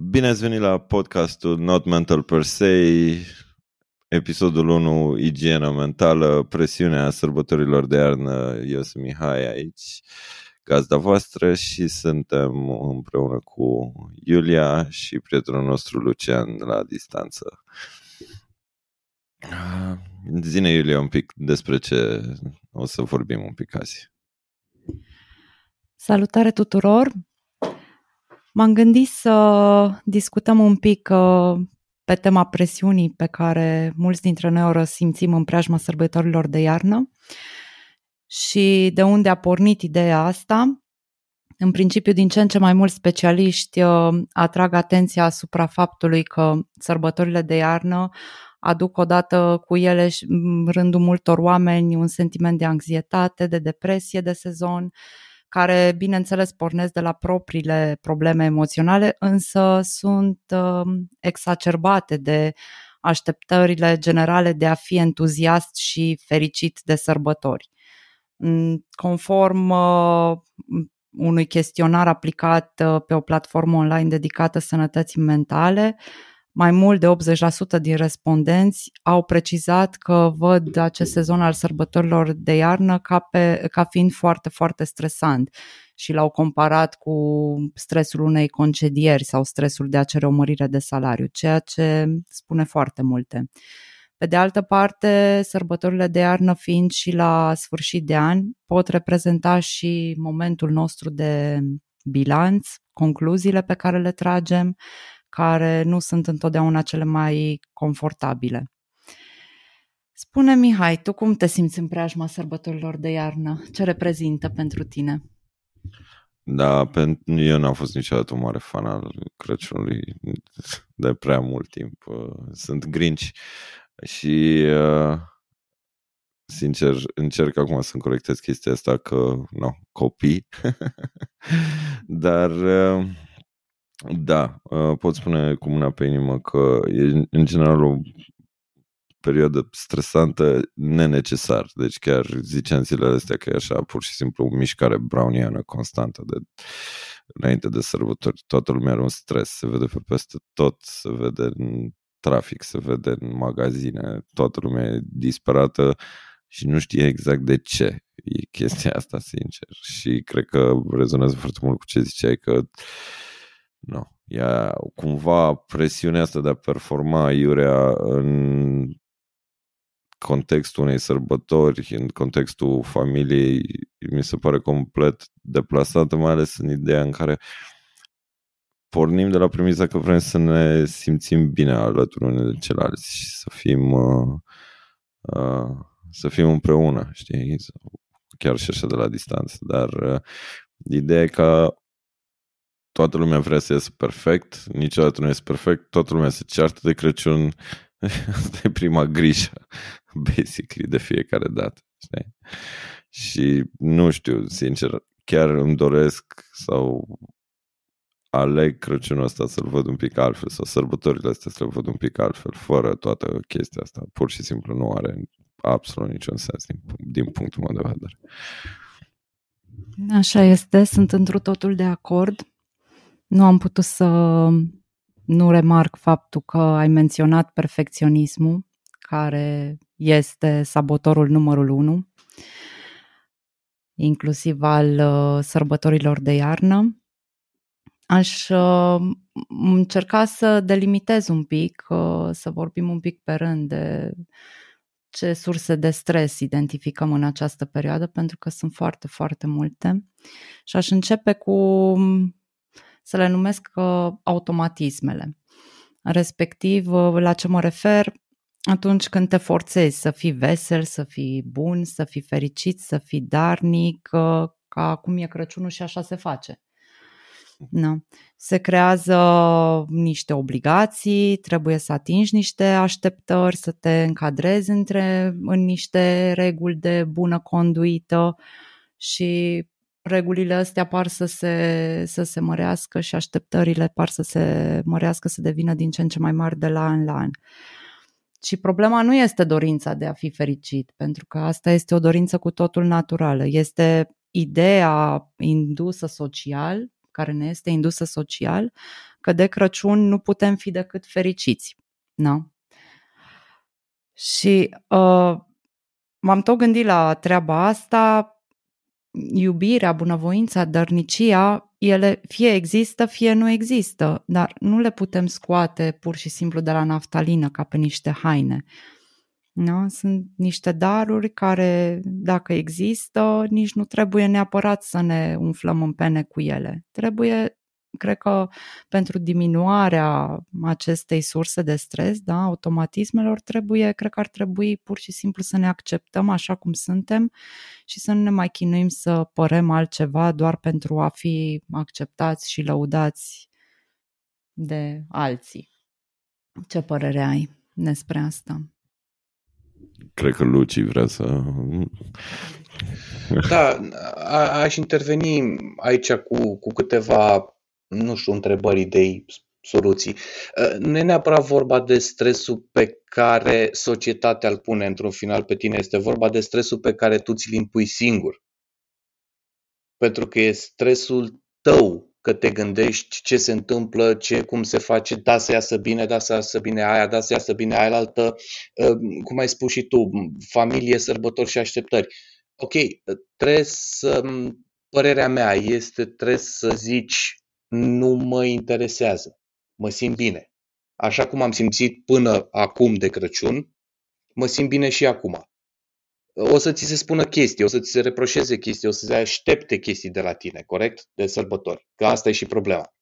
Bine ați venit la podcastul Not Mental Per Se, episodul 1, igiena mentală, presiunea sărbătorilor de iarnă. Eu sunt Mihai aici, gazda voastră și suntem împreună cu Iulia și prietenul nostru Lucian la distanță. Zine, Iulia, un pic despre ce o să vorbim un pic azi. Salutare tuturor! M-am gândit să discutăm un pic uh, pe tema presiunii pe care mulți dintre noi o resimțim în preajma sărbătorilor de iarnă și de unde a pornit ideea asta. În principiu, din ce în ce mai mulți specialiști uh, atrag atenția asupra faptului că sărbătorile de iarnă aduc odată cu ele în rândul multor oameni un sentiment de anxietate, de depresie de sezon, care, bineînțeles, pornesc de la propriile probleme emoționale, însă sunt uh, exacerbate de așteptările generale de a fi entuziast și fericit de sărbători. Mm, conform uh, unui chestionar aplicat uh, pe o platformă online dedicată sănătății mentale, mai mult de 80% din respondenți au precizat că văd acest sezon al sărbătorilor de iarnă ca, pe, ca fiind foarte, foarte stresant și l-au comparat cu stresul unei concedieri sau stresul de a cere o mărire de salariu, ceea ce spune foarte multe. Pe de altă parte, sărbătorile de iarnă fiind și la sfârșit de an, pot reprezenta și momentul nostru de bilanț, concluziile pe care le tragem, care nu sunt întotdeauna cele mai confortabile. Spune Mihai, tu cum te simți în preajma sărbătorilor de iarnă? Ce reprezintă pentru tine? Da, eu n-am fost niciodată un mare fan al Crăciunului de prea mult timp. Sunt grinci și uh, sincer încerc acum să-mi corectez chestia asta că, nu, copii. Dar uh, da, uh, pot spune cu mâna pe inimă că e în general o perioadă stresantă nenecesar. Deci chiar ziceam zilele astea că e așa pur și simplu o mișcare browniană constantă de înainte de sărbători. Toată lumea are un stres, se vede pe peste tot, se vede în trafic, se vede în magazine, toată lumea e disperată și nu știe exact de ce e chestia asta, sincer. Și cred că rezonează foarte mult cu ce ziceai că uh, No. Ea, cumva presiunea asta de a performa iurea în contextul unei sărbători, în contextul familiei, mi se pare complet deplasată, mai ales în ideea în care pornim de la premisa că vrem să ne simțim bine alături unii de ceilalți și să fim uh, uh, să fim împreună, știi? Chiar și așa de la distanță, dar uh, ideea e că toată lumea vrea să iasă perfect, niciodată nu este perfect, toată lumea se ceartă de Crăciun, asta e prima grijă, basically, de fiecare dată. Știi? Și nu știu, sincer, chiar îmi doresc sau aleg Crăciunul ăsta să-l văd un pic altfel sau sărbătorile astea să le văd un pic altfel, fără toată chestia asta. Pur și simplu nu are absolut niciun sens din, din punctul meu de vedere. Așa este, sunt într totul de acord. Nu am putut să nu remarc faptul că ai menționat perfecționismul, care este sabotorul numărul unu, inclusiv al uh, sărbătorilor de iarnă. Aș uh, încerca să delimitez un pic, uh, să vorbim un pic pe rând de ce surse de stres identificăm în această perioadă, pentru că sunt foarte, foarte multe. Și aș începe cu să le numesc uh, automatismele. Respectiv, uh, la ce mă refer, atunci când te forțezi să fii vesel, să fii bun, să fii fericit, să fii darnic, uh, ca cum e Crăciunul și așa se face. Na. Se creează niște obligații, trebuie să atingi niște așteptări, să te încadrezi între, în niște reguli de bună conduită și regulile astea par să se, să se mărească și așteptările par să se mărească, să devină din ce în ce mai mari de la an la an. Și problema nu este dorința de a fi fericit, pentru că asta este o dorință cu totul naturală. Este ideea indusă social, care ne este indusă social, că de Crăciun nu putem fi decât fericiți. Da? Și uh, m-am tot gândit la treaba asta, iubirea, bunăvoința, dărnicia, ele fie există, fie nu există, dar nu le putem scoate pur și simplu de la naftalină ca pe niște haine. Da? Sunt niște daruri care, dacă există, nici nu trebuie neapărat să ne umflăm în pene cu ele. Trebuie cred că pentru diminuarea acestei surse de stres, da, automatismelor, trebuie, cred că ar trebui pur și simplu să ne acceptăm așa cum suntem și să nu ne mai chinuim să părem altceva doar pentru a fi acceptați și lăudați de alții. Ce părere ai despre asta? Cred că Luci vrea să... Da, a, aș interveni aici cu, cu câteva nu știu, întrebări, idei, soluții. Uh, nu e neapărat vorba de stresul pe care societatea îl pune într-un final pe tine, este vorba de stresul pe care tu ți-l impui singur. Pentru că e stresul tău că te gândești ce se întâmplă, ce, cum se face, da să iasă bine, da să iasă bine aia, da să iasă bine aia altă, uh, cum ai spus și tu, familie, sărbători și așteptări. Ok, trebuie să, părerea mea este, trebuie să zici nu mă interesează. Mă simt bine. Așa cum am simțit până acum de Crăciun, mă simt bine și acum. O să ți se spună chestii, o să ți se reproșeze chestii, o să se aștepte chestii de la tine, corect? De sărbători. Că asta e și problema.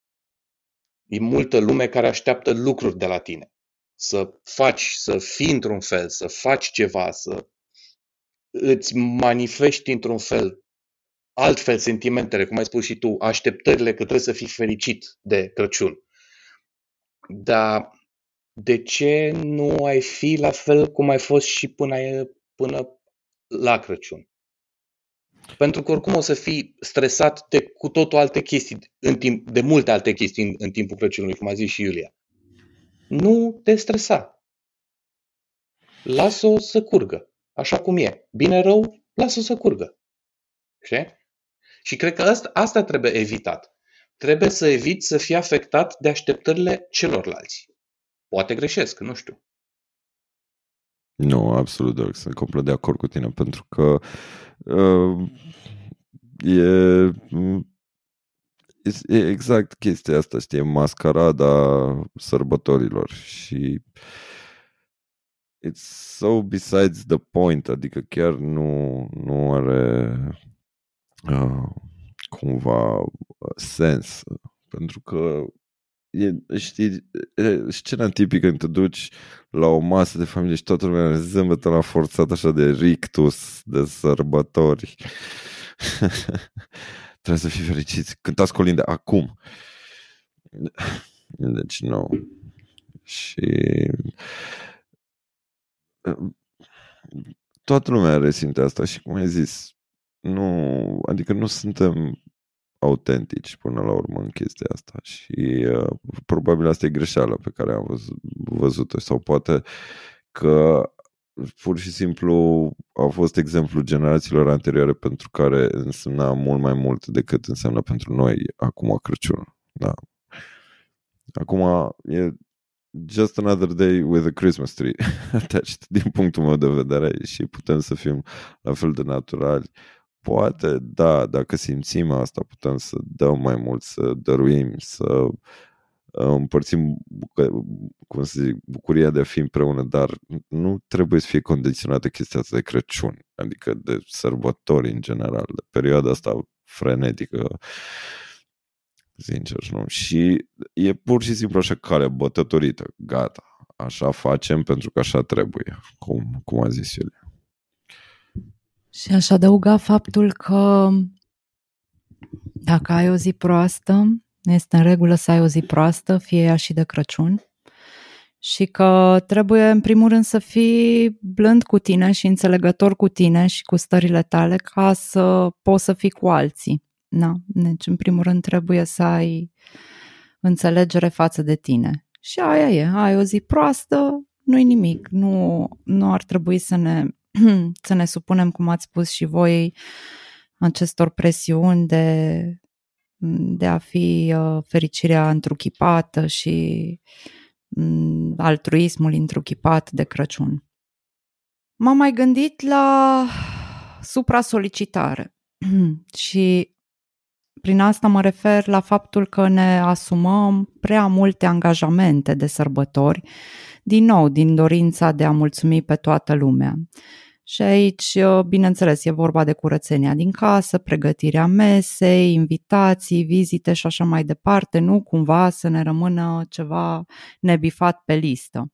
E multă lume care așteaptă lucruri de la tine. Să faci, să fii într-un fel, să faci ceva, să îți manifesti într-un fel altfel sentimentele, cum ai spus și tu, așteptările că trebuie să fii fericit de Crăciun. Dar de ce nu ai fi la fel cum ai fost și până, până la Crăciun? Pentru că oricum o să fii stresat de cu totul alte chestii, în timp, de multe alte chestii în, în timpul Crăciunului, cum a zis și Iulia. Nu te stresa. Lasă-o să curgă, așa cum e. Bine rău, lasă-o să curgă. Știi? Și cred că asta, asta trebuie evitat. Trebuie să eviți să fii afectat de așteptările celorlalți. Poate greșesc, nu știu. Nu, absolut, Doc. Sunt complet de acord cu tine, pentru că uh, e, e exact chestia asta, știi, mascarada sărbătorilor și it's so besides the point, adică chiar nu, nu are uh, cumva sens. Pentru că e, știi, e, scena tipică când te duci la o masă de familie și toată lumea zâmbătă la forțat așa de rictus, de sărbători. Trebuie să fii fericiți. Cântați colinde acum. Deci nu. Și toată lumea resimte asta și cum ai zis, nu, adică nu suntem autentici până la urmă în chestia asta și uh, probabil asta e greșeala pe care am văzut, văzut-o sau poate că pur și simplu a fost exemplu generațiilor anterioare pentru care însemna mult mai mult decât înseamnă pentru noi acum Crăciun. Da. Acum e just another day with a Christmas tree attached din punctul meu de vedere și putem să fim la fel de naturali Poate, da, dacă simțim asta, putem să dăm mai mult, să dăruim, să uh, împărțim cum să zic, bucuria de a fi împreună, dar nu trebuie să fie condiționată chestia asta de Crăciun, adică de sărbători în general, de perioada asta frenetică, sincer, nu? Și e pur și simplu așa calea bătătorită, gata, așa facem pentru că așa trebuie, cum, cum a zis el. Și aș adăuga faptul că dacă ai o zi proastă, este în regulă să ai o zi proastă, fie ea și de Crăciun, și că trebuie în primul rând să fii blând cu tine și înțelegător cu tine și cu stările tale ca să poți să fii cu alții. Da? Deci în primul rând trebuie să ai înțelegere față de tine. Și aia e, ai o zi proastă, nu-i nimic, nu, nu ar trebui să ne să ne supunem, cum ați spus și voi, acestor presiuni de de a fi uh, fericirea întruchipată și mm, altruismul întruchipat de Crăciun. M-am mai gândit la supra-solicitare și prin asta mă refer la faptul că ne asumăm prea multe angajamente de sărbători, din nou din dorința de a mulțumi pe toată lumea. Și aici, uh, bineînțeles, e vorba de curățenia din casă, pregătirea mesei, invitații, vizite și așa mai departe, nu cumva să ne rămână ceva nebifat pe listă.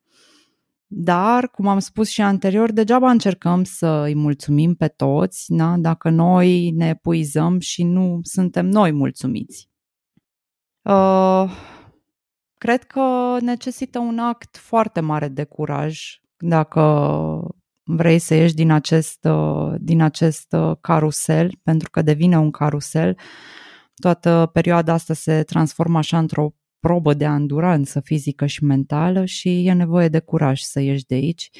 Dar, cum am spus și anterior, degeaba încercăm să îi mulțumim pe toți, na? dacă noi ne epuizăm și nu suntem noi mulțumiți. Uh, cred că necesită un act foarte mare de curaj dacă vrei să ieși din acest, uh, din acest uh, carusel, pentru că devine un carusel. Toată perioada asta se transformă așa într-o probă de anduranță fizică și mentală și e nevoie de curaj să ieși de aici,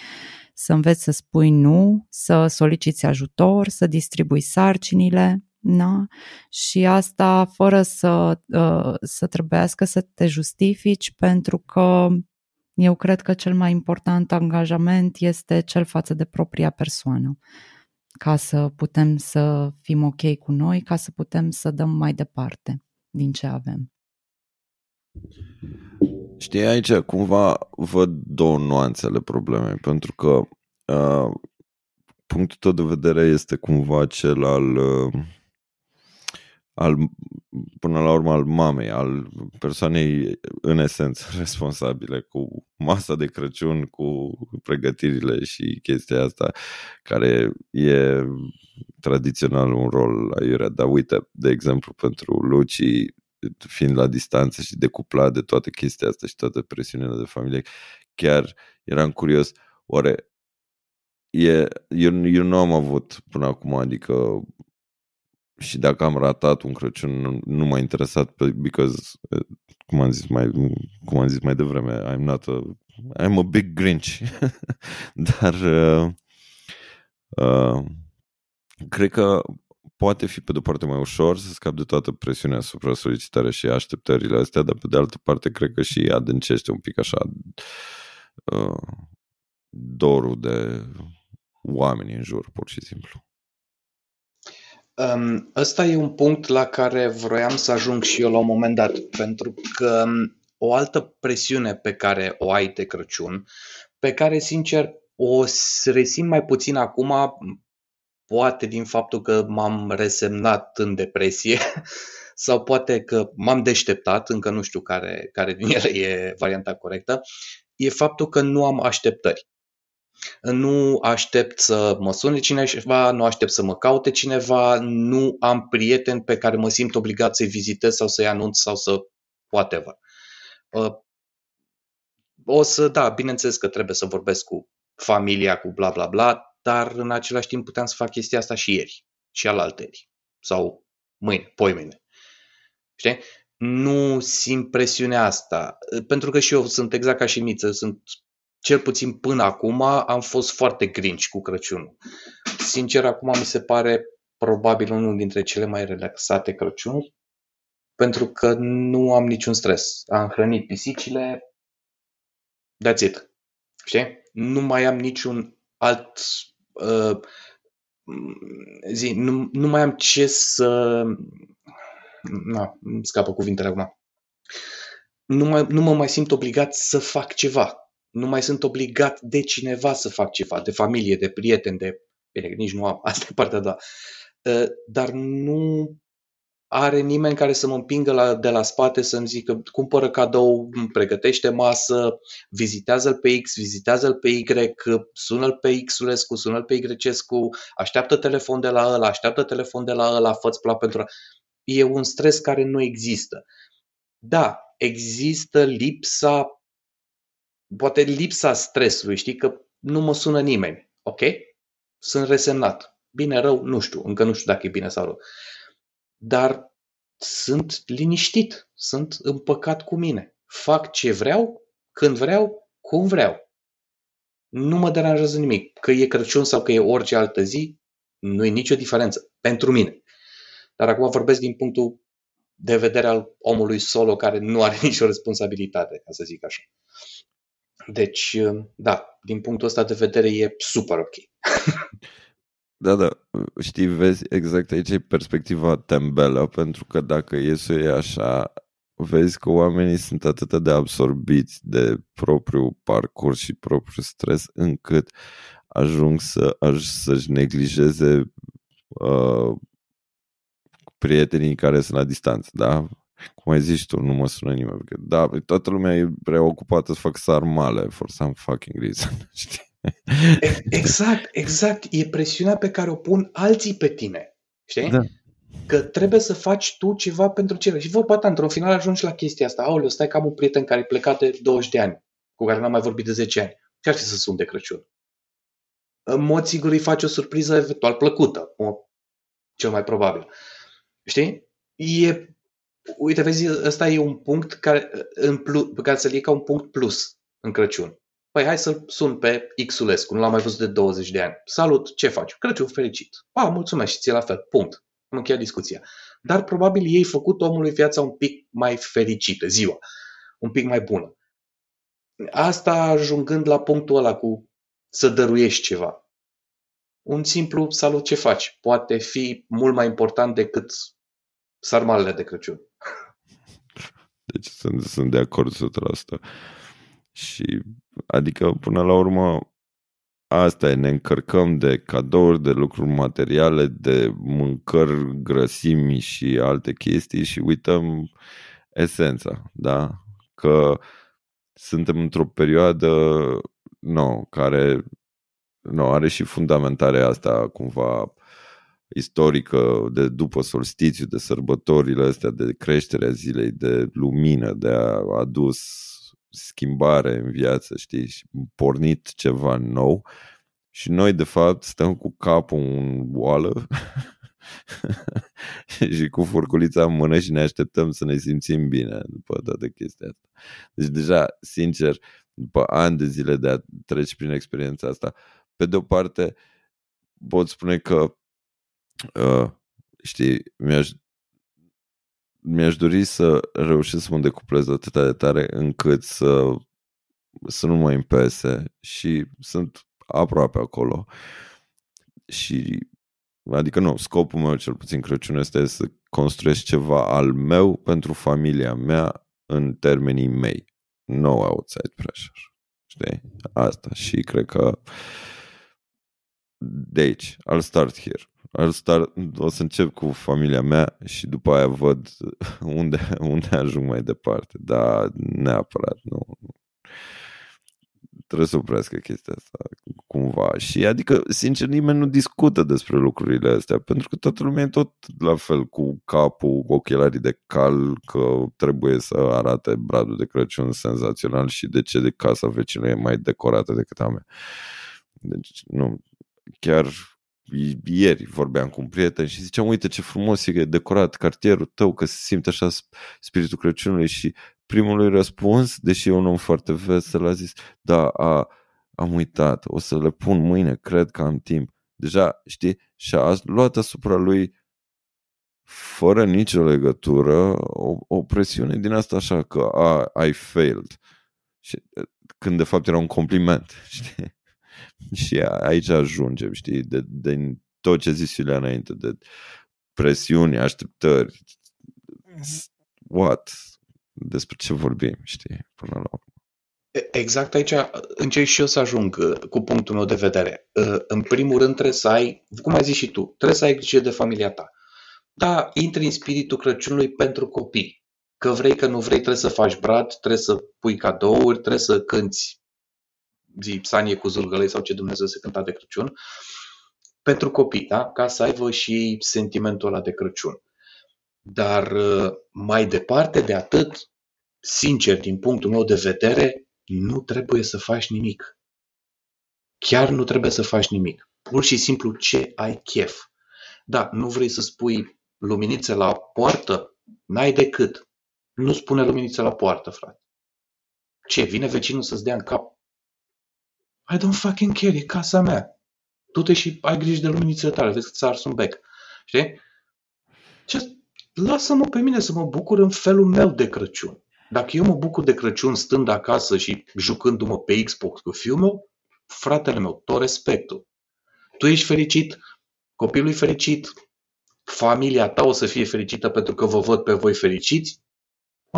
să înveți să spui nu, să soliciți ajutor, să distribui sarcinile, na? și asta fără să, uh, să trebuiască să te justifici pentru că eu cred că cel mai important angajament este cel față de propria persoană, ca să putem să fim ok cu noi, ca să putem să dăm mai departe din ce avem. Știi, aici cumva văd două nuanțe ale problemei, pentru că uh, punctul tău de vedere este cumva cel al uh, al, până la urmă al mamei, al persoanei în esență responsabile cu masa de Crăciun, cu pregătirile și chestia asta care e tradițional un rol aiurea. Dar uite, de exemplu, pentru Luci, fiind la distanță și decuplat de toată chestia asta și toate presiunile de familie, chiar eram curios, oare e, eu, eu nu am avut până acum, adică și dacă am ratat un Crăciun, nu, nu m-a interesat because, uh, cum am zis mai, cum am zis mai devreme, I'm not a, I'm a big Grinch. Dar uh, uh, cred că poate fi pe de-o parte mai ușor să scap de toată presiunea asupra solicitare și așteptările astea, dar pe de altă parte cred că și adâncește un pic așa uh, dorul de oameni în jur, pur și simplu. Um, ăsta e un punct la care vroiam să ajung și eu la un moment dat, pentru că um, o altă presiune pe care o ai de Crăciun, pe care, sincer, o resimt mai puțin acum, poate din faptul că m-am resemnat în depresie sau poate că m-am deșteptat, încă nu știu care, care din ele e varianta corectă, e faptul că nu am așteptări. Nu aștept să mă sune cineva, nu aștept să mă caute cineva, nu am prieteni pe care mă simt obligat să-i vizitez sau să-i anunț sau să whatever. Uh, o să, da, bineînțeles că trebuie să vorbesc cu familia, cu bla bla bla, dar în același timp puteam să fac chestia asta și ieri și alalteri sau mâine, poimine. Știi? Nu simt presiunea asta, pentru că și eu sunt exact ca și Miță, sunt cel puțin până acum, am fost foarte grinci cu Crăciunul. Sincer, acum mi se pare probabil unul dintre cele mai relaxate Crăciunuri, pentru că nu am niciun stres. Am hrănit pisicile, that's it. Știi? Nu mai am niciun alt uh, zi, nu, nu mai am ce să na, îmi scapă cuvintele acum. Nu, mai, nu mă mai simt obligat să fac ceva nu mai sunt obligat de cineva să fac ceva, de familie, de prieteni, de... Bine, nici nu am, asta e partea da. Dar nu are nimeni care să mă împingă la, de la spate să-mi zică cumpără cadou, pregătește masă, vizitează-l pe X, vizitează-l pe Y, sună-l pe X-ulescu, sună-l pe Y-escu, așteaptă telefon de la ăla, așteaptă telefon de la ăla, fă-ți plan pentru... E un stres care nu există. Da, există lipsa poate lipsa stresului, știi, că nu mă sună nimeni, ok? Sunt resemnat. Bine, rău, nu știu, încă nu știu dacă e bine sau rău. Dar sunt liniștit, sunt împăcat cu mine. Fac ce vreau, când vreau, cum vreau. Nu mă deranjează nimic. Că e Crăciun sau că e orice altă zi, nu e nicio diferență. Pentru mine. Dar acum vorbesc din punctul de vedere al omului solo care nu are nicio responsabilitate, ca să zic așa. Deci, da, din punctul ăsta de vedere e super ok. Da, da, știi, vezi, exact aici e perspectiva tembelă, pentru că dacă e să e așa, vezi că oamenii sunt atât de absorbiți de propriul parcurs și propriul stres, încât ajung să, aj, să-și neglijeze uh, prietenii care sunt la distanță, da? Cum ai zis tu, nu mă sună nimeni. Că, da, toată lumea e preocupată să fac sarmale for some fucking reason, știi? Exact, exact. E presiunea pe care o pun alții pe tine. Știi? Da. Că trebuie să faci tu ceva pentru cele. Și vorba ta, într-un final ajungi la chestia asta. Aoleu, stai ca un prieten care e plecat de 20 de ani, cu care n-am mai vorbit de 10 ani. Ce ar fi să sun de Crăciun? În mod sigur îi faci o surpriză eventual plăcută, cel mai probabil. Știi? E, uite, vezi, ăsta e un punct care, în plus, pe care să-l iei ca un punct plus în Crăciun. Păi hai să-l sun pe Xulescu, nu l-am mai văzut de 20 de ani. Salut, ce faci? Crăciun fericit. A, mulțumesc și ție la fel. Punct. Am încheiat discuția. Dar probabil ei făcut omului viața un pic mai fericită, ziua. Un pic mai bună. Asta ajungând la punctul ăla cu să dăruiești ceva. Un simplu salut ce faci poate fi mult mai important decât sarmalele de Crăciun. Deci sunt, sunt de acord 100%. Și adică până la urmă asta e, ne încărcăm de cadouri, de lucruri materiale, de mâncări, grăsimi și alte chestii și uităm esența, da? Că suntem într-o perioadă no, care no, are și fundamentarea asta cumva istorică de după solstițiu, de sărbătorile astea, de creșterea zilei, de lumină, de a adus schimbare în viață, știi, și pornit ceva nou și noi de fapt stăm cu capul în oală și cu furculița în mână și ne așteptăm să ne simțim bine după toată chestia asta. Deci deja, sincer, după ani de zile de a trece prin experiența asta, pe de o parte pot spune că uh, știi, mi-aș mi-aș dori să reușesc să mă decuplez atât de tare încât să, să nu mă impese și sunt aproape acolo. Și adică nu, scopul meu cel puțin Crăciun este să construiesc ceva al meu pentru familia mea în termenii mei. No outside pressure. Știi? Asta. Și cred că de aici, I'll start here. I'll start, o să încep cu familia mea și după aia văd unde, unde ajung mai departe. Dar neapărat, nu. Trebuie să oprească chestia asta cumva. Și adică, sincer, nimeni nu discută despre lucrurile astea, pentru că toată lumea e tot la fel cu capul, cu ochelarii de cal, că trebuie să arate bradul de Crăciun senzațional și de ce de casa vecinului e mai decorată decât a mea. Deci, nu, chiar ieri vorbeam cu un prieten și ziceam, uite ce frumos e decorat cartierul tău, că se simte așa spiritul Crăciunului și primul lui răspuns, deși e un om foarte vesel, a zis, da, a, am uitat, o să le pun mâine, cred că am timp. Deja, știi, și-a luat asupra lui fără nicio legătură o, o presiune din asta așa că a, I failed. Și, când de fapt era un compliment, știi? Și aici ajungem, știi, de, de tot ce zis Iulia înainte, de presiuni, așteptări, what? Despre ce vorbim, știi, până la urmă. Exact aici încerc și eu să ajung uh, cu punctul meu de vedere. Uh, în primul rând trebuie să ai, cum ai zis și tu, trebuie să ai grijă de familia ta. Da, intri în spiritul Crăciunului pentru copii. Că vrei, că nu vrei, trebuie să faci brad, trebuie să pui cadouri, trebuie să cânti zi psanie cu zulgălei sau ce Dumnezeu se cânta de Crăciun, pentru copii, da? ca să aibă și sentimentul ăla de Crăciun. Dar uh, mai departe de atât, sincer, din punctul meu de vedere, nu trebuie să faci nimic. Chiar nu trebuie să faci nimic. Pur și simplu ce ai chef. Da, nu vrei să spui luminițe la poartă? N-ai decât. Nu spune luminițe la poartă, frate. Ce, vine vecinul să-ți dea în cap I don't fucking care, e casa mea. Du-te și ai grijă de luminițele tale, vezi că ți-a ars un bec. Știi? Just lasă-mă pe mine să mă bucur în felul meu de Crăciun. Dacă eu mă bucur de Crăciun stând acasă și jucându-mă pe Xbox cu fiul meu, fratele meu, tot respectul. Tu ești fericit, copilul e fericit, familia ta o să fie fericită pentru că vă văd pe voi fericiți,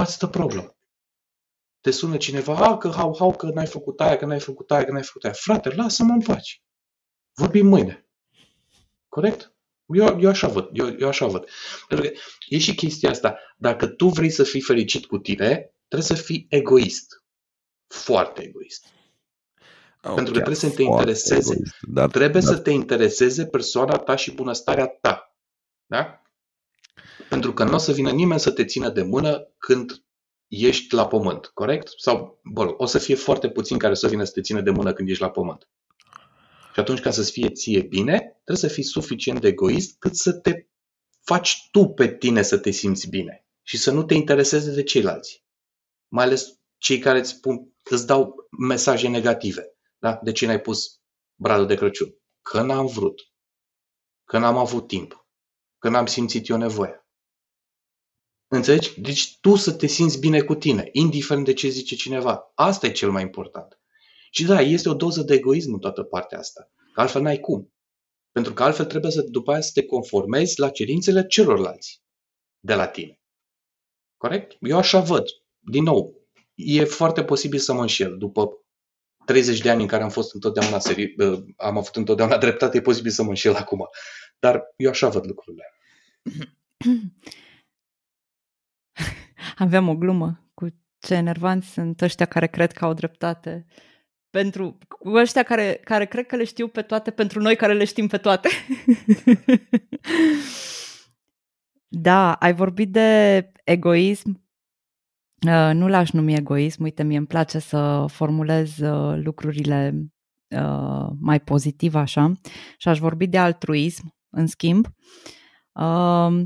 what's the problem? Te sună cineva, a, că hau, hau, că n-ai făcut aia, că n-ai făcut aia, că n-ai făcut aia. Frate, lasă-mă în pace. Vorbim mâine. Corect? Eu, eu așa văd, eu, eu așa văd. Pentru că e și chestia asta. Dacă tu vrei să fii fericit cu tine, trebuie să fii egoist. Foarte egoist. Oh, Pentru că trebuie să te intereseze. Egoist, dar, trebuie dar... să te intereseze persoana ta și bunăstarea ta. Da? Pentru că nu o să vină nimeni să te țină de mână când ești la pământ, corect? Sau, bă, o să fie foarte puțin care să vină să te țină de mână când ești la pământ. Și atunci, ca să-ți fie ție bine, trebuie să fii suficient de egoist cât să te faci tu pe tine să te simți bine și să nu te intereseze de ceilalți. Mai ales cei care îți, spun, îți dau mesaje negative. Da? De ce n-ai pus bradul de Crăciun? Că n-am vrut. Că n-am avut timp. Că n-am simțit eu nevoia. Înțelegi? Deci tu să te simți bine cu tine, indiferent de ce zice cineva. Asta e cel mai important. Și da, este o doză de egoism în toată partea asta. Că altfel n-ai cum. Pentru că altfel trebuie să după aia să te conformezi la cerințele celorlalți de la tine. Corect? Eu așa văd. Din nou, e foarte posibil să mă înșel. După 30 de ani în care am fost întotdeauna seri, am avut întotdeauna dreptate, e posibil să mă înșel acum. Dar eu așa văd lucrurile. Aveam o glumă cu ce enervanți sunt ăștia care cred că au dreptate pentru ăștia care, care cred că le știu pe toate, pentru noi care le știm pe toate. da, ai vorbit de egoism. Uh, nu l-aș numi egoism, uite, mie îmi place să formulez uh, lucrurile uh, mai pozitiv așa și aș vorbi de altruism, în schimb. Uh,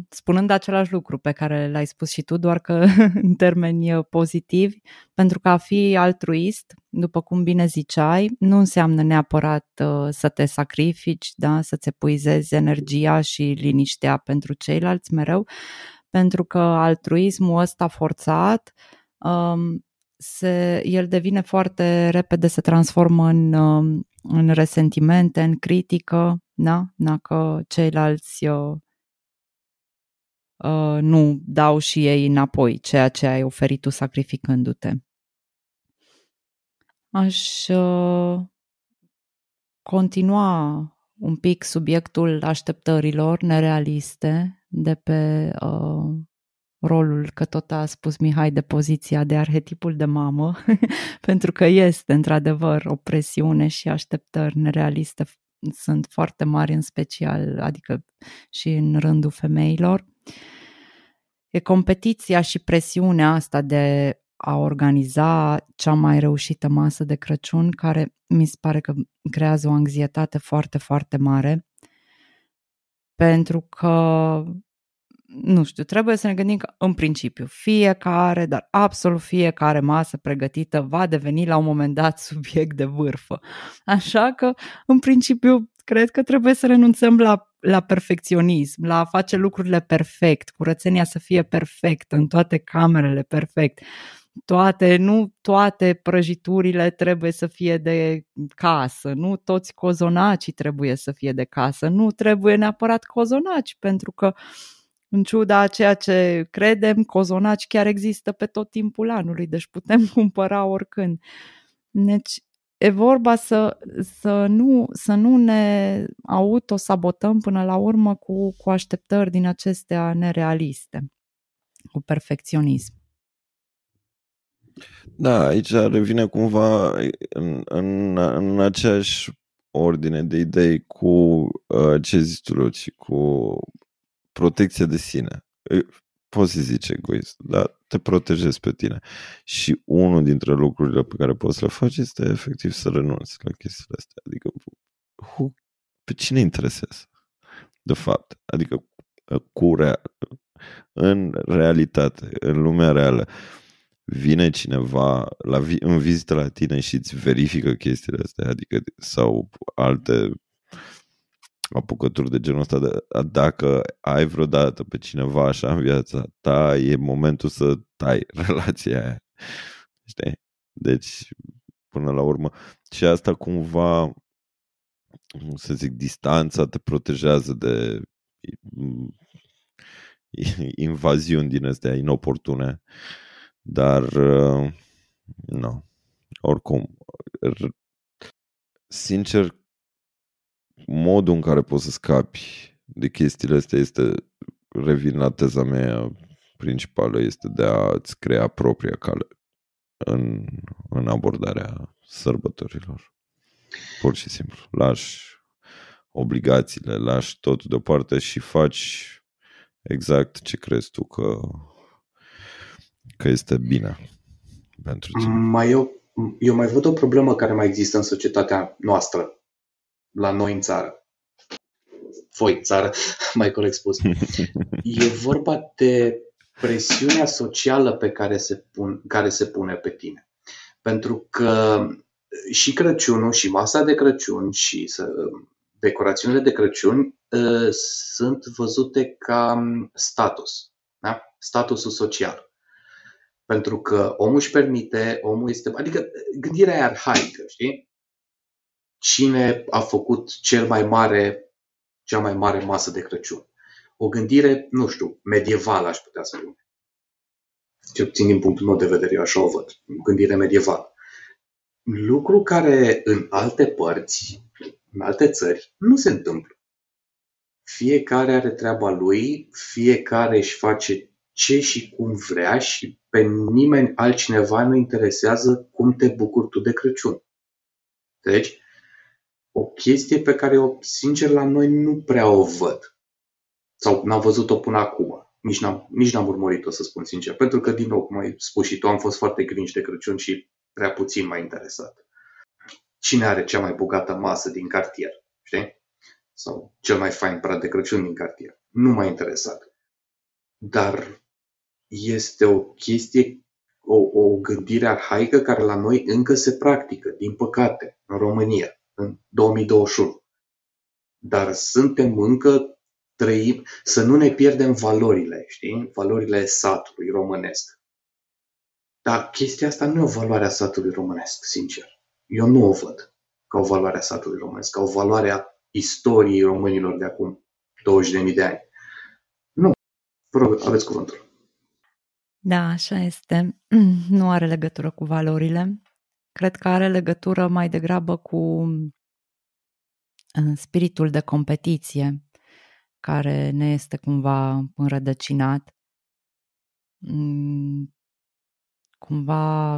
spunând același lucru pe care l-ai spus și tu, doar că în termeni uh, pozitivi, pentru că a fi altruist, după cum bine ziceai, nu înseamnă neapărat uh, să te sacrifici, da? să-ți epuizezi energia și liniștea pentru ceilalți mereu, pentru că altruismul ăsta forțat um, se, el devine foarte repede, se transformă în, um, în resentimente, în critică, da? dacă ceilalți uh, uh, nu dau și ei înapoi ceea ce ai oferit tu sacrificându-te. Aș uh, continua un pic subiectul așteptărilor nerealiste de pe uh, rolul, că tot a spus Mihai, de poziția de arhetipul de mamă, pentru că este într-adevăr o presiune și așteptări nerealiste sunt foarte mari în special, adică și în rândul femeilor. E competiția și presiunea asta de a organiza cea mai reușită masă de Crăciun, care mi se pare că creează o anxietate foarte, foarte mare, pentru că, nu știu, trebuie să ne gândim că, în principiu, fiecare, dar absolut fiecare masă pregătită va deveni la un moment dat subiect de vârfă. Așa că, în principiu, cred că trebuie să renunțăm la la perfecționism, la a face lucrurile perfect, curățenia să fie perfectă în toate camerele perfect. Toate, nu toate prăjiturile trebuie să fie de casă, nu toți cozonacii trebuie să fie de casă, nu trebuie neapărat cozonaci, pentru că în ciuda a ceea ce credem, cozonaci chiar există pe tot timpul anului, deci putem cumpăra oricând. Deci e vorba să, să, nu, să nu ne autosabotăm până la urmă cu, cu așteptări din acestea nerealiste, cu perfecționism. Da, aici revine cumva în, în, în aceeași ordine de idei cu uh, ce zici tu, Luci, cu protecția de sine poți să zici egoist, dar te protejezi pe tine. Și unul dintre lucrurile pe care poți să le faci este efectiv să renunți la chestiile astea. Adică, who, pe cine interesează? De fapt, adică cu rea, în realitate, în lumea reală, vine cineva la, în vizită la tine și îți verifică chestiile astea, adică sau alte apucături de genul ăsta de, dacă ai vreodată pe cineva așa în viața ta, e momentul să tai relația aia. Știi? Deci, până la urmă, și asta cumva, să zic, distanța te protejează de invaziuni din astea inoportune, dar uh, nu. Oricum, sincer, modul în care poți să scapi de chestiile astea este, revin la teza mea principală, este de a-ți crea propria cale în, în abordarea sărbătorilor. Pur și simplu. Lași obligațiile, lași tot deoparte și faci exact ce crezi tu că, că este bine pentru tine. Mai eu, eu mai văd o problemă care mai există în societatea noastră, la noi în țară. Voi în țară, mai corect spus. E vorba de presiunea socială pe care se, pun, care se pune pe tine. Pentru că și Crăciunul, și masa de Crăciun, și să, decorațiunile de Crăciun uh, sunt văzute ca um, status, da? statusul social. Pentru că omul își permite, omul este. Adică gândirea e arhaică, știi? Cine a făcut cel mai mare, cea mai mare masă de Crăciun? O gândire, nu știu, medievală, aș putea spune. Ce puțin din punctul meu de vedere, eu așa o văd. Gândire medievală. Lucru care în alte părți în alte țări nu se întâmplă. Fiecare are treaba lui, fiecare își face ce și cum vrea și pe nimeni altcineva nu interesează cum te bucuri tu de Crăciun. Deci, o chestie pe care eu, sincer, la noi nu prea o văd. Sau n-am văzut-o până acum. Nici n-am, nici n-am urmărit-o, să spun sincer. Pentru că, din nou, cum ai spus și tu, am fost foarte grinci de Crăciun și prea puțin m-a interesat cine are cea mai bogată masă din cartier, știi? Sau cel mai fain prat de Crăciun din cartier. Nu m-a interesat. Dar este o chestie, o, o gândire arhaică care la noi încă se practică, din păcate, în România, în 2021. Dar suntem încă trăim, să nu ne pierdem valorile, știi? Valorile satului românesc. Dar chestia asta nu e o valoare a satului românesc, sincer eu nu o văd ca o valoare a satului românesc, ca o valoare a istoriei românilor de acum 20.000 de ani. Nu. Vă rog, aveți cuvântul. Da, așa este. Nu are legătură cu valorile. Cred că are legătură mai degrabă cu spiritul de competiție care ne este cumva înrădăcinat. Mm, cumva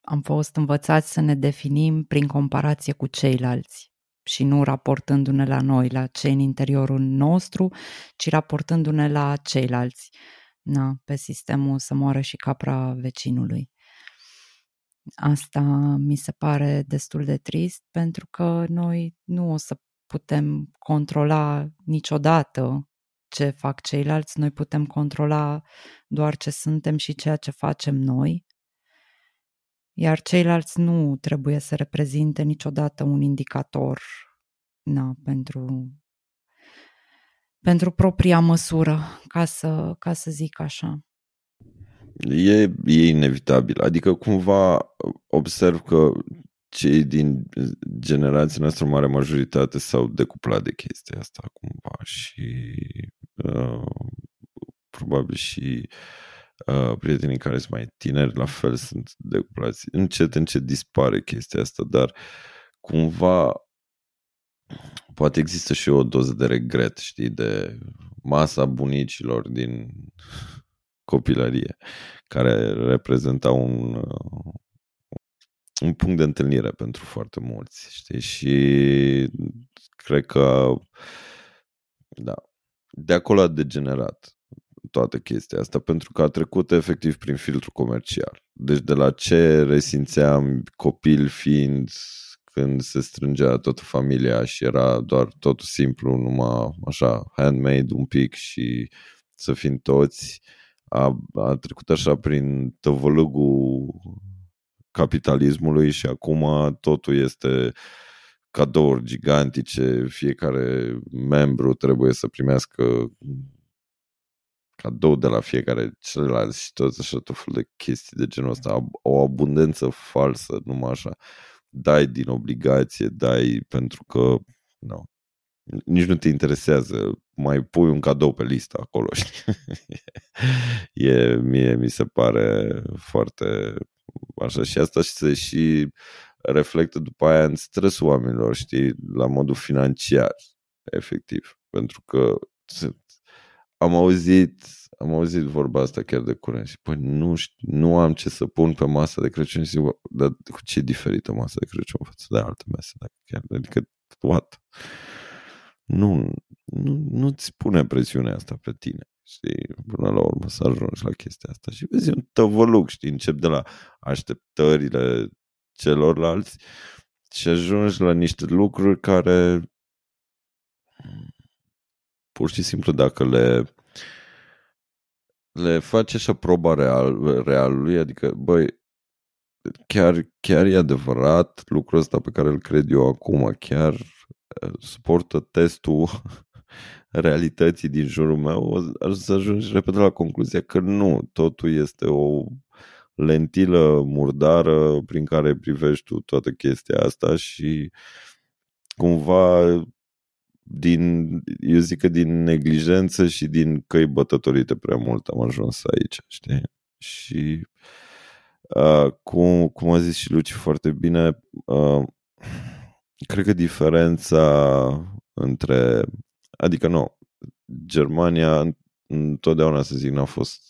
am fost învățați să ne definim prin comparație cu ceilalți și nu raportându-ne la noi, la cei în interiorul nostru, ci raportându-ne la ceilalți. Na, pe sistemul să moară și capra vecinului. Asta mi se pare destul de trist pentru că noi nu o să putem controla niciodată ce fac ceilalți, noi putem controla doar ce suntem și ceea ce facem noi iar ceilalți nu trebuie să reprezinte niciodată un indicator na, pentru, pentru propria măsură, ca să, ca să zic așa. E, e inevitabil. Adică cumva observ că cei din generația noastră, mare majoritate, s-au decuplat de chestia asta cumva și uh, probabil și uh, Uh, prietenii care sunt mai tineri, la fel sunt decuplați. Încet, încet dispare chestia asta, dar cumva poate există și o doză de regret, știi, de masa bunicilor din copilărie, care reprezenta un, uh, un punct de întâlnire pentru foarte mulți, știi, și cred că da, de acolo a degenerat toată chestia asta, pentru că a trecut efectiv prin filtru comercial. Deci de la ce resimțeam copil fiind când se strângea toată familia și era doar totul simplu, numai așa, handmade un pic și să fim toți, a, a trecut așa prin tăvălâgul capitalismului și acum totul este cadouri gigantice, fiecare membru trebuie să primească cadou de la fiecare celălalt și tot așa tot fel de chestii de genul ăsta, o abundență falsă, numai așa. Dai din obligație, dai pentru că no, nici nu te interesează, mai pui un cadou pe listă acolo, știi? e, mie mi se pare foarte așa și asta și se și reflectă după aia în stresul oamenilor, știi, la modul financiar, efectiv. Pentru că am auzit, am auzit vorba asta chiar de curând și păi nu, știu, nu am ce să pun pe masa de Crăciun și zic, dar cu ce e diferită masa de Crăciun față de alte mese? Dacă chiar, adică, what? Nu, nu, nu-ți pune presiunea asta pe tine. Știi, până la urmă să ajungi la chestia asta. Și vezi un tăvăluc, știi, încep de la așteptările celorlalți și ajungi la niște lucruri care pur și simplu dacă le le face așa proba real, realului, adică, băi, chiar, chiar e adevărat lucrul ăsta pe care îl cred eu acum, chiar uh, suportă testul realității din jurul meu, aș să ajungi repede la concluzia că nu, totul este o lentilă murdară prin care privești tu toată chestia asta și cumva din, eu zic că din neglijență și din căi bătătorite prea mult am ajuns aici, știi? Și uh, cum, cum a zis și Luci foarte bine, uh, cred că diferența între, adică nu, Germania întotdeauna, să zic, n-a fost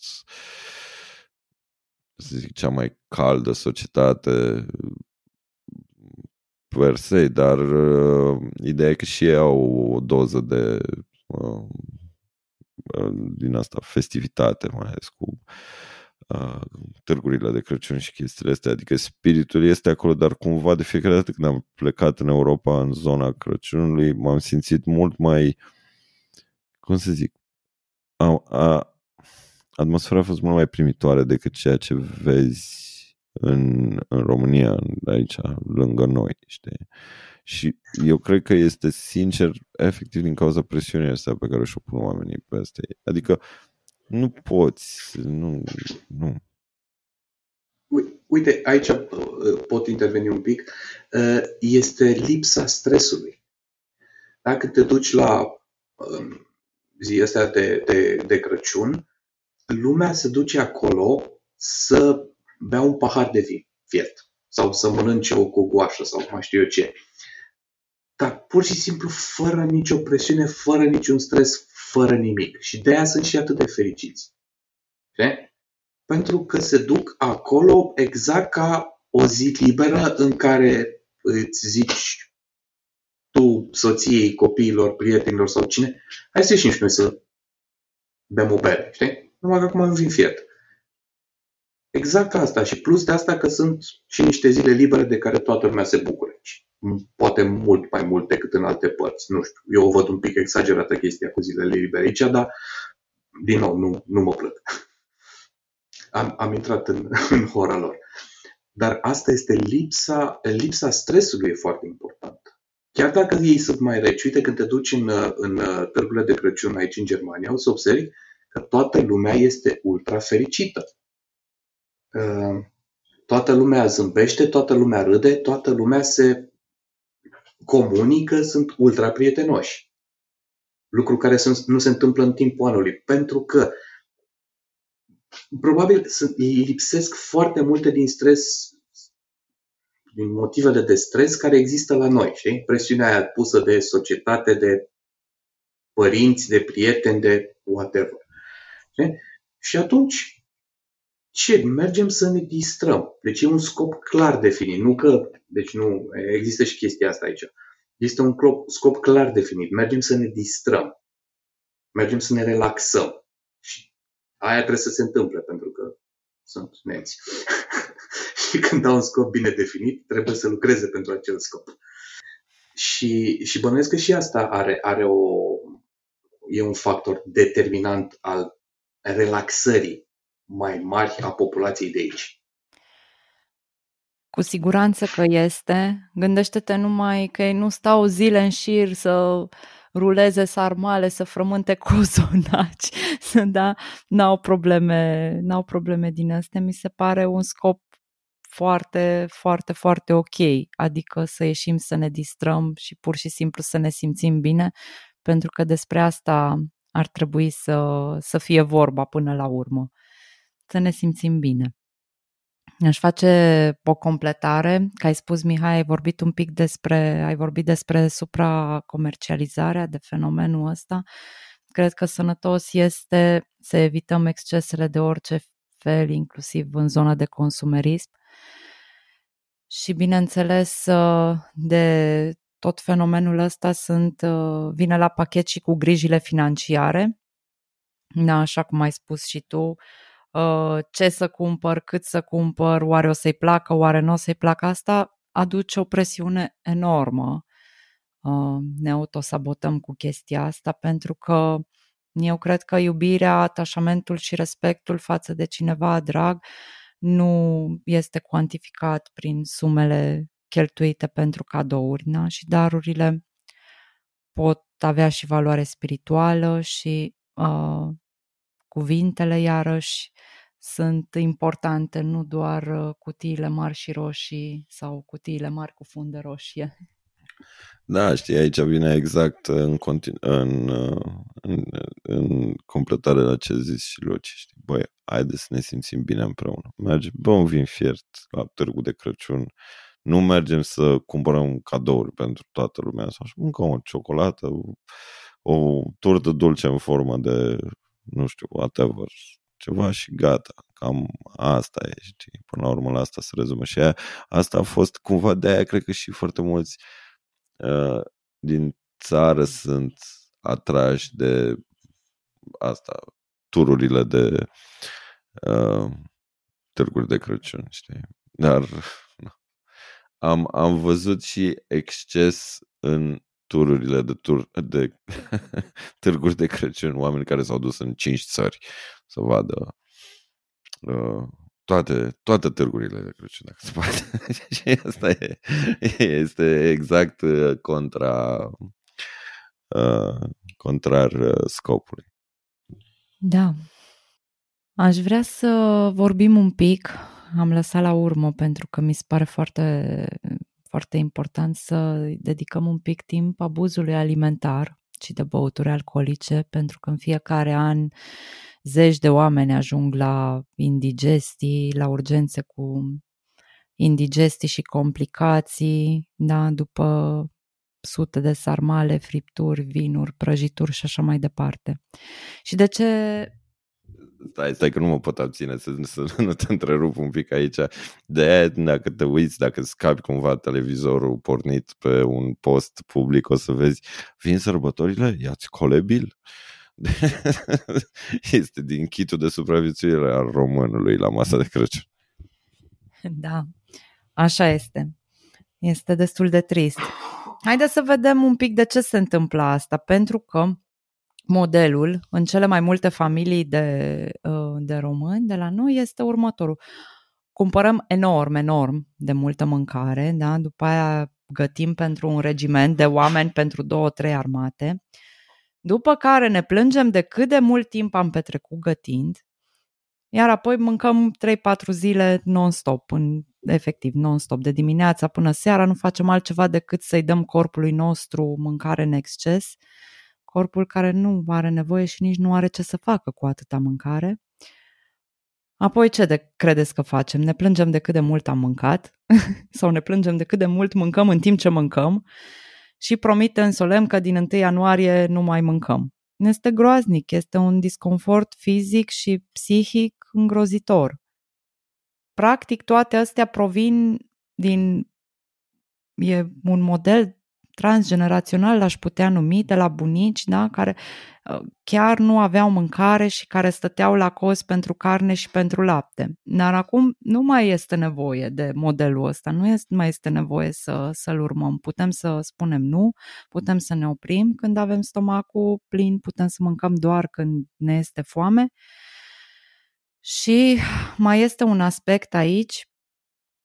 să zic, cea mai caldă societate per se, dar uh, ideea e că și ei au o doză de uh, uh, din asta festivitate, mai ales cu uh, târgurile de Crăciun și chestiile astea, adică spiritul este acolo, dar cumva de fiecare dată când am plecat în Europa, în zona Crăciunului, m-am simțit mult mai, cum să zic, a, a, atmosfera a fost mult mai primitoare decât ceea ce vezi în, în România, aici, lângă noi, știi? Și eu cred că este sincer, efectiv, din cauza presiunii astea pe care și-o pun oamenii peste ei. Adică nu poți, nu, nu. Uite, aici uh, pot interveni un pic. Uh, este lipsa stresului. Dacă te duci la um, zi astea de, de, de Crăciun, lumea se duce acolo să bea un pahar de vin fiert sau să mănânce o cogoașă sau mai știu eu ce. Dar pur și simplu fără nicio presiune, fără niciun stres, fără nimic. Și de aia sunt și atât de fericiți. De? Pentru că se duc acolo exact ca o zi liberă în care îți zici tu, soției, copiilor, prietenilor sau cine, hai să ieșim și noi să bem o bere, știi? Numai că acum în vin fiert. Exact asta și plus de asta că sunt și niște zile libere de care toată lumea se bucură. Poate mult mai mult decât în alte părți. Nu știu, eu o văd un pic exagerată chestia cu zilele libere aici, dar din nou, nu, nu mă plâng. Am, am intrat în, în hora lor. Dar asta este lipsa, lipsa stresului e foarte important. Chiar dacă ei sunt mai reci, uite când te duci în, în târgurile de Crăciun aici în Germania, o să observi că toată lumea este ultra fericită toată lumea zâmbește, toată lumea râde, toată lumea se comunică, sunt ultra prietenoși. Lucru care nu se întâmplă în timpul anului, pentru că probabil lipsesc foarte multe din stres, din motivele de stres care există la noi, știi? Presiunea aia pusă de societate, de părinți, de prieteni, de whatever. Știi? Și atunci ce? Mergem să ne distrăm. Deci e un scop clar definit. Nu că, deci nu, există și chestia asta aici. Este un scop clar definit. Mergem să ne distrăm. Mergem să ne relaxăm. Și aia trebuie să se întâmple, pentru că sunt neți. și când au un scop bine definit, trebuie să lucreze pentru acel scop. Și, și bănuiesc că și asta are, are o, e un factor determinant al relaxării mai mari a populației de aici. Cu siguranță că este. Gândește-te numai că ei nu stau zile în șir să ruleze sarmale, să frământe cozonaci, da? N-au probleme, n-au probleme din astea. Mi se pare un scop foarte, foarte, foarte ok. Adică să ieșim să ne distrăm și pur și simplu să ne simțim bine, pentru că despre asta ar trebui să, să fie vorba până la urmă. Să ne simțim bine. Aș face o completare, că ai spus, Mihai, ai vorbit un pic despre, ai vorbit despre supracomercializarea, de fenomenul ăsta. Cred că sănătos este să evităm excesele de orice fel, inclusiv în zona de consumerism. Și bineînțeles, de tot fenomenul ăsta sunt, vine la pachet și cu grijile financiare. Da, așa cum ai spus și tu, Uh, ce să cumpăr, cât să cumpăr, oare o să-i placă, oare nu o să-i placă, asta aduce o presiune enormă. Uh, ne autosabotăm cu chestia asta pentru că eu cred că iubirea, atașamentul și respectul față de cineva drag nu este cuantificat prin sumele cheltuite pentru cadouri na? și darurile pot avea și valoare spirituală și uh, Cuvintele, iarăși, sunt importante, nu doar uh, cutiile mari și roșii sau cutiile mari cu funde roșie. Da, știi, aici vine exact în, continu- în, uh, în, în completare la ce zis și Luci. Știi? Băi, haide să ne simțim bine împreună. Mergem, bă, un vin fiert la târgul de Crăciun. Nu mergem să cumpărăm cadouri pentru toată lumea sau mâncăm o ciocolată, o, o turtă dulce în formă de nu știu, whatever, ceva și gata. Cam asta e, știi? Până la urmă la asta se rezumă. Și aia, asta a fost cumva de aia, cred că și foarte mulți uh, din țară sunt atrași de asta, tururile de uh, târguri de Crăciun, știi? Dar am, am văzut și exces în tururile de, tur, de târguri de Crăciun, oameni care s-au dus în cinci țări să vadă uh, toate, toate târgurile de Crăciun, dacă se poate. și asta e, este exact uh, contra uh, contrar uh, scopului. Da. Aș vrea să vorbim un pic, am lăsat la urmă pentru că mi se pare foarte foarte important să dedicăm un pic timp abuzului alimentar și de băuturi alcoolice, pentru că în fiecare an zeci de oameni ajung la indigestii, la urgențe cu indigestii și complicații, da, după sute de sarmale, fripturi, vinuri, prăjituri și așa mai departe. Și de ce stai, stai că nu mă pot abține să, să nu te întrerup un pic aici. De aia, dacă te uiți, dacă scapi cumva televizorul pornit pe un post public, o să vezi, vin sărbătorile, ia-ți colebil. este din chitul de supraviețuire al românului la masa de Crăciun. Da, așa este. Este destul de trist. Haideți să vedem un pic de ce se întâmplă asta, pentru că modelul în cele mai multe familii de, uh, de români de la noi este următorul. Cumpărăm enorm, enorm de multă mâncare, da? după aia gătim pentru un regiment de oameni pentru două, trei armate, după care ne plângem de cât de mult timp am petrecut gătind, iar apoi mâncăm 3-4 zile non-stop, în, efectiv non-stop, de dimineața până seara, nu facem altceva decât să-i dăm corpului nostru mâncare în exces, corpul care nu are nevoie și nici nu are ce să facă cu atâta mâncare. Apoi ce de credeți că facem? Ne plângem de cât de mult am mâncat sau ne plângem de cât de mult mâncăm în timp ce mâncăm și promitem solemn că din 1 ianuarie nu mai mâncăm. Este groaznic, este un disconfort fizic și psihic îngrozitor. Practic toate astea provin din e un model transgenerațional l-aș putea numi, de la bunici, da, care uh, chiar nu aveau mâncare și care stăteau la cos pentru carne și pentru lapte. Dar acum nu mai este nevoie de modelul ăsta, nu este, mai este nevoie să, să-l urmăm. Putem să spunem nu, putem să ne oprim când avem stomacul plin, putem să mâncăm doar când ne este foame. Și mai este un aspect aici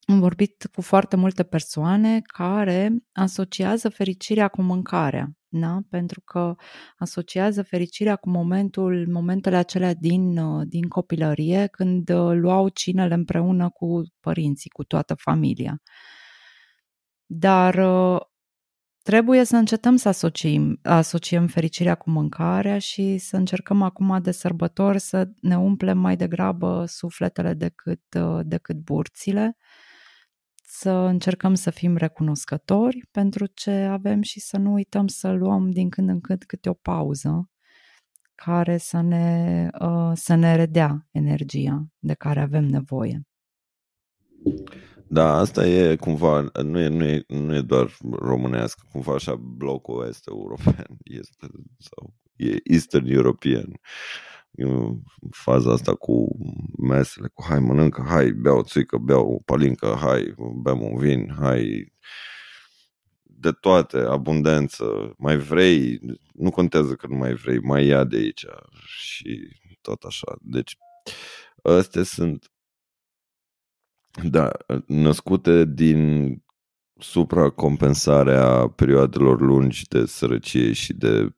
am vorbit cu foarte multe persoane care asociază fericirea cu mâncarea, da? pentru că asociază fericirea cu momentul, momentele acelea din, din copilărie, când luau cinele împreună cu părinții, cu toată familia. Dar trebuie să încetăm să asociem, asociem fericirea cu mâncarea și să încercăm acum de sărbători să ne umplem mai degrabă sufletele decât, decât burțile să încercăm să fim recunoscători pentru ce avem și să nu uităm să luăm din când în când câte o pauză care să ne, uh, să ne redea energia de care avem nevoie. Da, asta e cumva, nu e, nu e, nu e doar românească, cumva așa blocul este european, este, sau e Eastern European faza asta cu mesele, cu hai mănâncă, hai beau o țuică, beau o palincă, hai bem un vin, hai. De toate, abundență, mai vrei, nu contează că nu mai vrei, mai ia de aici. Și tot așa. Deci, astea sunt da, născute din supracompensarea perioadelor lungi de sărăcie și de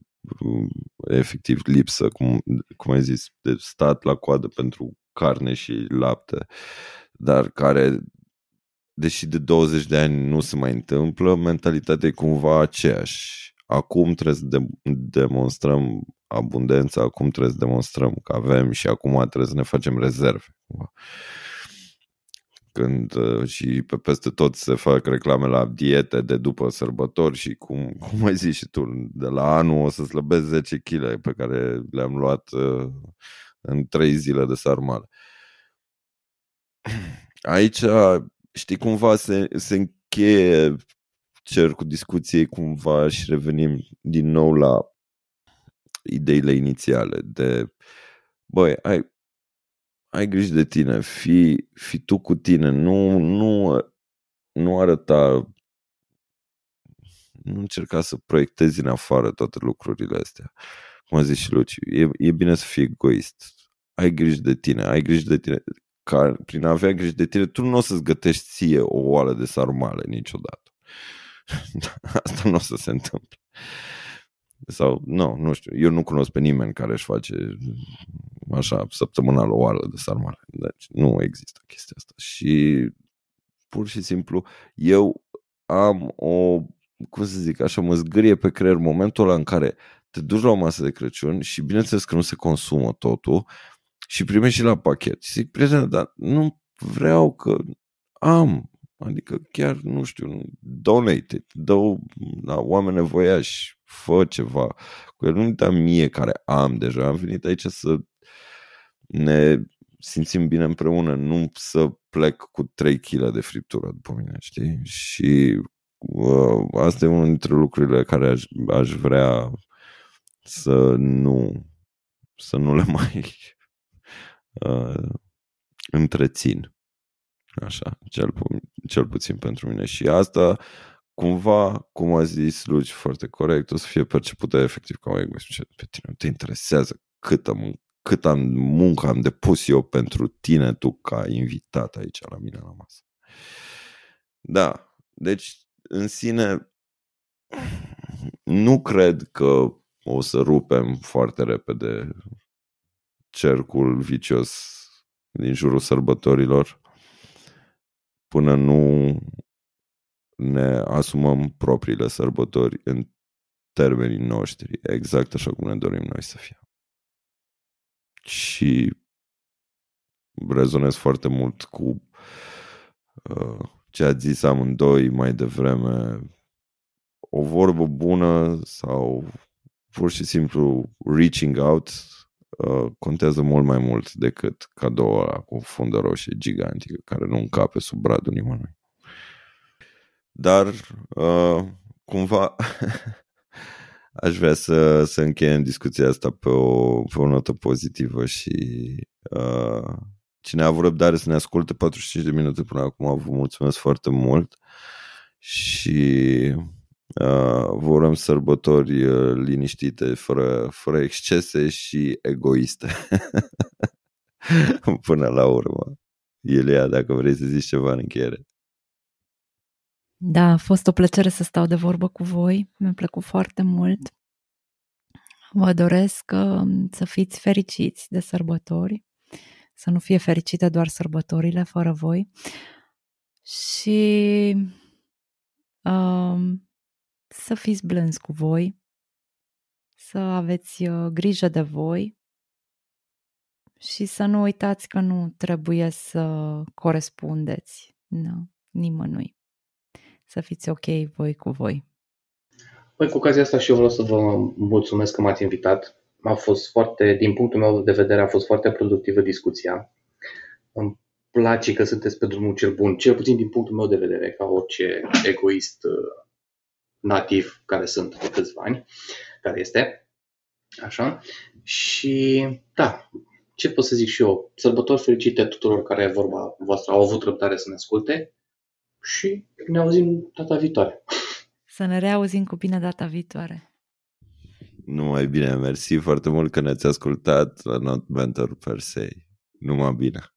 efectiv lipsă, cum, cum ai zis, de stat la coadă pentru carne și lapte, dar care, deși de 20 de ani nu se mai întâmplă, mentalitatea e cumva aceeași. Acum trebuie să de- demonstrăm abundența, acum trebuie să demonstrăm că avem și acum trebuie să ne facem rezerve. Cumva când uh, și pe peste tot se fac reclame la diete de după sărbători și cum, cum ai zis și tu, de la anul o să slăbesc 10 kg pe care le-am luat uh, în 3 zile de sarmale. Aici, știi, cumva se, se încheie cercul discuției cumva și revenim din nou la ideile inițiale de băi, ai, ai grijă de tine, fi, fi tu cu tine, nu, nu, nu arăta, nu încerca să proiectezi în afară toate lucrurile astea. Cum a zis și Luci, e, e bine să fii egoist. Ai grijă de tine, ai grijă de tine. Ca, prin a avea grijă de tine, tu nu o să-ți gătești ție o oală de sarmale niciodată. Asta nu o să se întâmple. Sau, nu, nu știu, eu nu cunosc pe nimeni care își face așa, săptămânal o oală de sarmale. Deci nu există chestia asta. Și pur și simplu eu am o, cum să zic, așa mă zgârie pe creier momentul ăla în care te duci la o masă de Crăciun și bineînțeles că nu se consumă totul și primești și la pachet. Și zic, prietene, dar nu vreau că am, adică chiar, nu știu, donate it, dă la oameni nevoiași, fă ceva. Cu el nu da mie care am deja, am venit aici să ne simțim bine împreună, nu să plec cu 3 kg de friptură după mine, știi? Și uh, asta e unul dintre lucrurile care aș, aș vrea să nu să nu le mai uh, întrețin. Așa, cel, pu- cel puțin pentru mine. Și asta, cumva, cum a zis Luci foarte corect, o să fie percepută efectiv ca o egoism. Pe tine nu te interesează câtă muncă cât am muncă am depus eu pentru tine, tu ca invitat aici la mine la masă. Da, deci în sine nu cred că o să rupem foarte repede cercul vicios din jurul sărbătorilor până nu ne asumăm propriile sărbători în termenii noștri, exact așa cum ne dorim noi să fie și rezonez foarte mult cu uh, ce a zis amândoi mai devreme. O vorbă bună sau pur și simplu reaching out uh, contează mult mai mult decât cadoul ăla cu fundă roșie gigantică care nu încape sub bradul nimănui. Dar uh, cumva aș vrea să, să încheiem discuția asta pe o, pe o notă pozitivă și uh, cine a avut răbdare să ne asculte 45 de minute până acum, vă mulțumesc foarte mult și uh, vă urăm sărbători uh, liniștite, fără, fără excese și egoiste. până la urmă. Iulia, dacă vrei să zici ceva în încheiere. Da, a fost o plăcere să stau de vorbă cu voi. Mi-a plăcut foarte mult. Vă doresc um, să fiți fericiți de sărbători, să nu fie fericite doar sărbătorile fără voi și um, să fiți blânzi cu voi, să aveți uh, grijă de voi și să nu uitați că nu trebuie să corespundeți nu, nimănui. Să fiți ok voi cu voi. Păi cu ocazia asta și eu vreau să vă mulțumesc că m-ați invitat. A fost foarte, din punctul meu de vedere, a fost foarte productivă discuția. Îmi place că sunteți pe drumul cel bun, cel puțin din punctul meu de vedere, ca orice egoist uh, nativ care sunt de câțiva ani, care este. Așa. Și da, ce pot să zic și eu? Sărbători fericite tuturor care vorba voastră au avut răbdare să ne asculte și ne auzim data viitoare. Să ne reauzim cu bine data viitoare. Numai bine, mersi foarte mult că ne-ați ascultat la Not Mentor per se. Numai bine.